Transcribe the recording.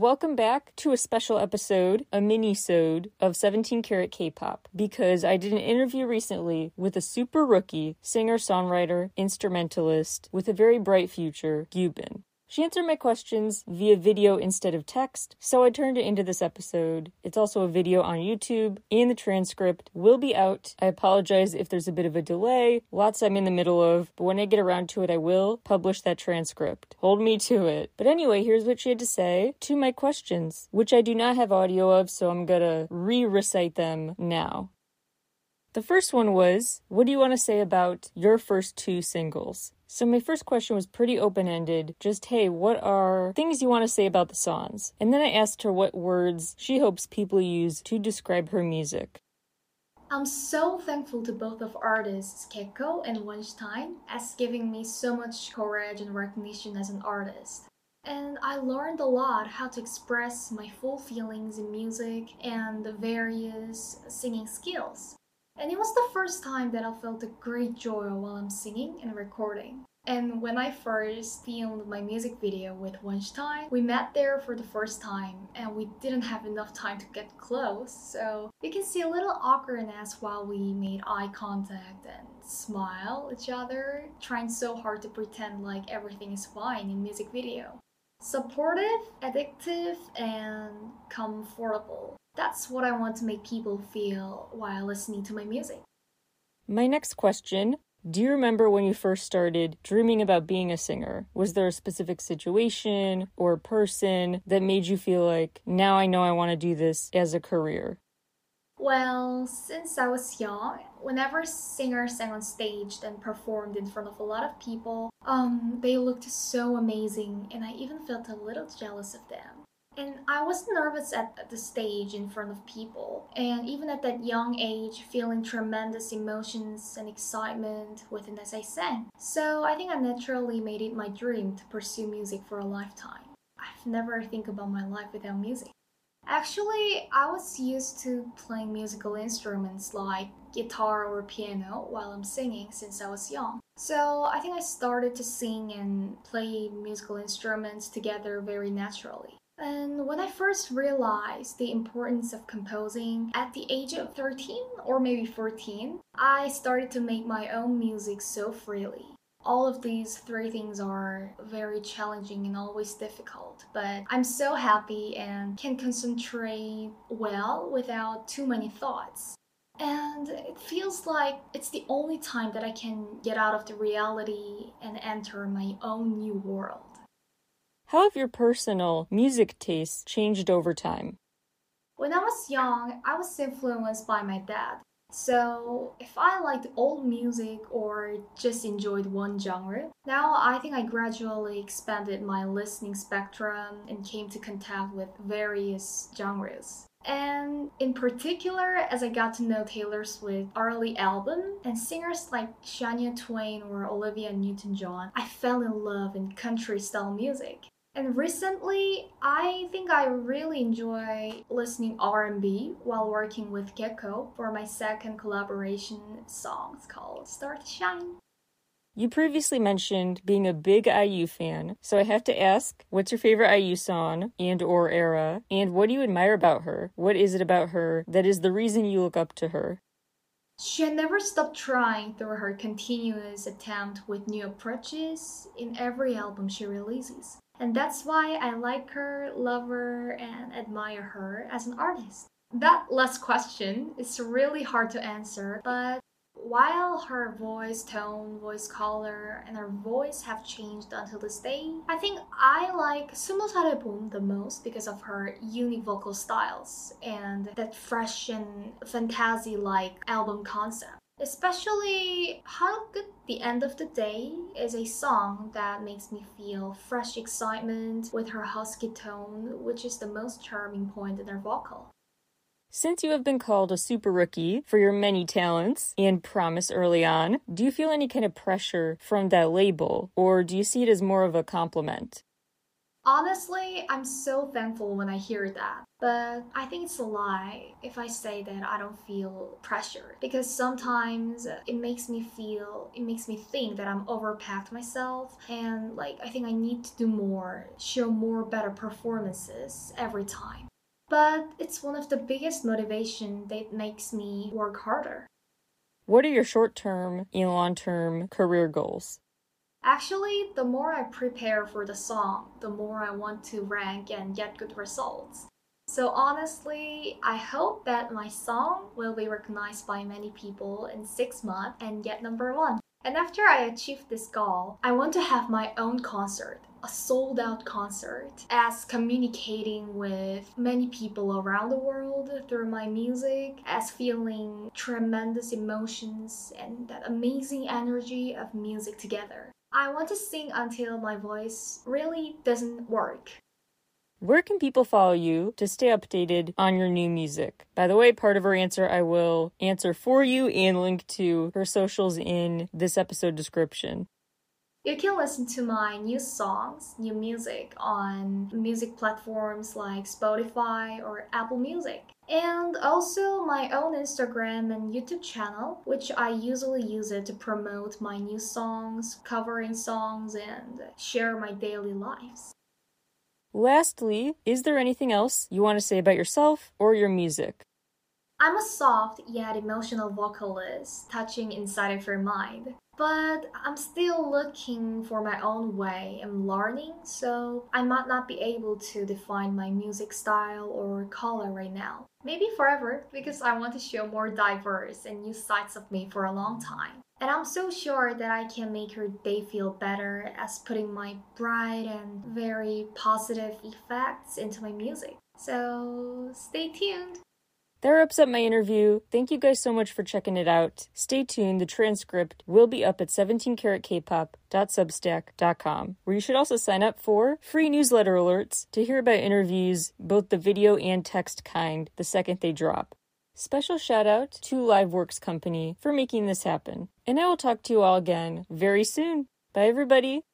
Welcome back to a special episode, a mini-sode of 17 Carat K-pop, because I did an interview recently with a super rookie singer-songwriter, instrumentalist with a very bright future, Gyubin. She answered my questions via video instead of text, so I turned it into this episode. It's also a video on YouTube, and the transcript will be out. I apologize if there's a bit of a delay, lots I'm in the middle of, but when I get around to it, I will publish that transcript. Hold me to it. But anyway, here's what she had to say to my questions, which I do not have audio of, so I'm gonna re recite them now. The first one was, What do you want to say about your first two singles? So, my first question was pretty open ended. Just, hey, what are things you want to say about the songs? And then I asked her what words she hopes people use to describe her music. I'm so thankful to both of artists, Gaeko and Wonstein, as giving me so much courage and recognition as an artist. And I learned a lot how to express my full feelings in music and the various singing skills. And it was the first time that I felt a great joy while I'm singing and recording. And when I first filmed my music video with Wonstein, we met there for the first time and we didn't have enough time to get close. So you can see a little awkwardness while we made eye contact and smile each other, trying so hard to pretend like everything is fine in music video. Supportive, addictive, and comfortable. That's what I want to make people feel while listening to my music. My next question Do you remember when you first started dreaming about being a singer? Was there a specific situation or person that made you feel like, now I know I want to do this as a career? Well, since I was young, whenever singers sang on stage and performed in front of a lot of people, um, they looked so amazing, and I even felt a little jealous of them. And I was nervous at the stage in front of people. And even at that young age, feeling tremendous emotions and excitement within as I sang. So I think I naturally made it my dream to pursue music for a lifetime. I've never think about my life without music. Actually, I was used to playing musical instruments like guitar or piano while I'm singing since I was young. So I think I started to sing and play musical instruments together very naturally. And when I first realized the importance of composing at the age of 13 or maybe 14, I started to make my own music so freely. All of these three things are very challenging and always difficult, but I'm so happy and can concentrate well without too many thoughts. And it feels like it's the only time that I can get out of the reality and enter my own new world. How have your personal music tastes changed over time? When I was young, I was influenced by my dad. So, if I liked old music or just enjoyed one genre, now I think I gradually expanded my listening spectrum and came to contact with various genres. And in particular, as I got to know Taylor Swift's early album and singers like Shania Twain or Olivia Newton John, I fell in love in country style music. And recently, I think I really enjoy listening R&B while working with Gaeko for my second collaboration song. It's called Start Shine. You previously mentioned being a big IU fan, so I have to ask, what's your favorite IU song and or era, and what do you admire about her? What is it about her that is the reason you look up to her? She had never stopped trying through her continuous attempt with new approaches in every album she releases. And that's why I like her, love her, and admire her as an artist. That last question is really hard to answer, but while her voice tone, voice color, and her voice have changed until this day, I think I like Sumo Boom the most because of her unique vocal styles and that fresh and fantasy-like album concept. Especially How Good the End of the Day is a song that makes me feel fresh excitement with her husky tone, which is the most charming point in her vocal. Since you have been called a super rookie for your many talents and promise early on, do you feel any kind of pressure from that label, or do you see it as more of a compliment? Honestly, I'm so thankful when I hear that. But I think it's a lie if I say that I don't feel pressured because sometimes it makes me feel, it makes me think that I'm overpacked myself and like I think I need to do more, show more better performances every time. But it's one of the biggest motivation that makes me work harder. What are your short term and long term career goals? Actually, the more I prepare for the song, the more I want to rank and get good results. So honestly, I hope that my song will be recognized by many people in six months and get number one. And after I achieve this goal, I want to have my own concert, a sold out concert, as communicating with many people around the world through my music, as feeling tremendous emotions and that amazing energy of music together. I want to sing until my voice really doesn't work. Where can people follow you to stay updated on your new music? By the way, part of her answer I will answer for you and link to her socials in this episode description. You can listen to my new songs, new music on music platforms like Spotify or Apple Music. And also my own Instagram and YouTube channel, which I usually use it to promote my new songs, covering songs, and share my daily lives. Lastly, is there anything else you want to say about yourself or your music? I'm a soft yet emotional vocalist, touching inside of your mind. But I'm still looking for my own way and learning, so I might not be able to define my music style or color right now. Maybe forever, because I want to show more diverse and new sides of me for a long time. And I'm so sure that I can make her day feel better as putting my bright and very positive effects into my music. So stay tuned. That wraps up my interview. Thank you guys so much for checking it out. Stay tuned, the transcript will be up at 17caratkpop.substack.com, where you should also sign up for free newsletter alerts to hear about interviews, both the video and text kind, the second they drop. Special shout out to Liveworks Company for making this happen. And I will talk to you all again very soon. Bye, everybody.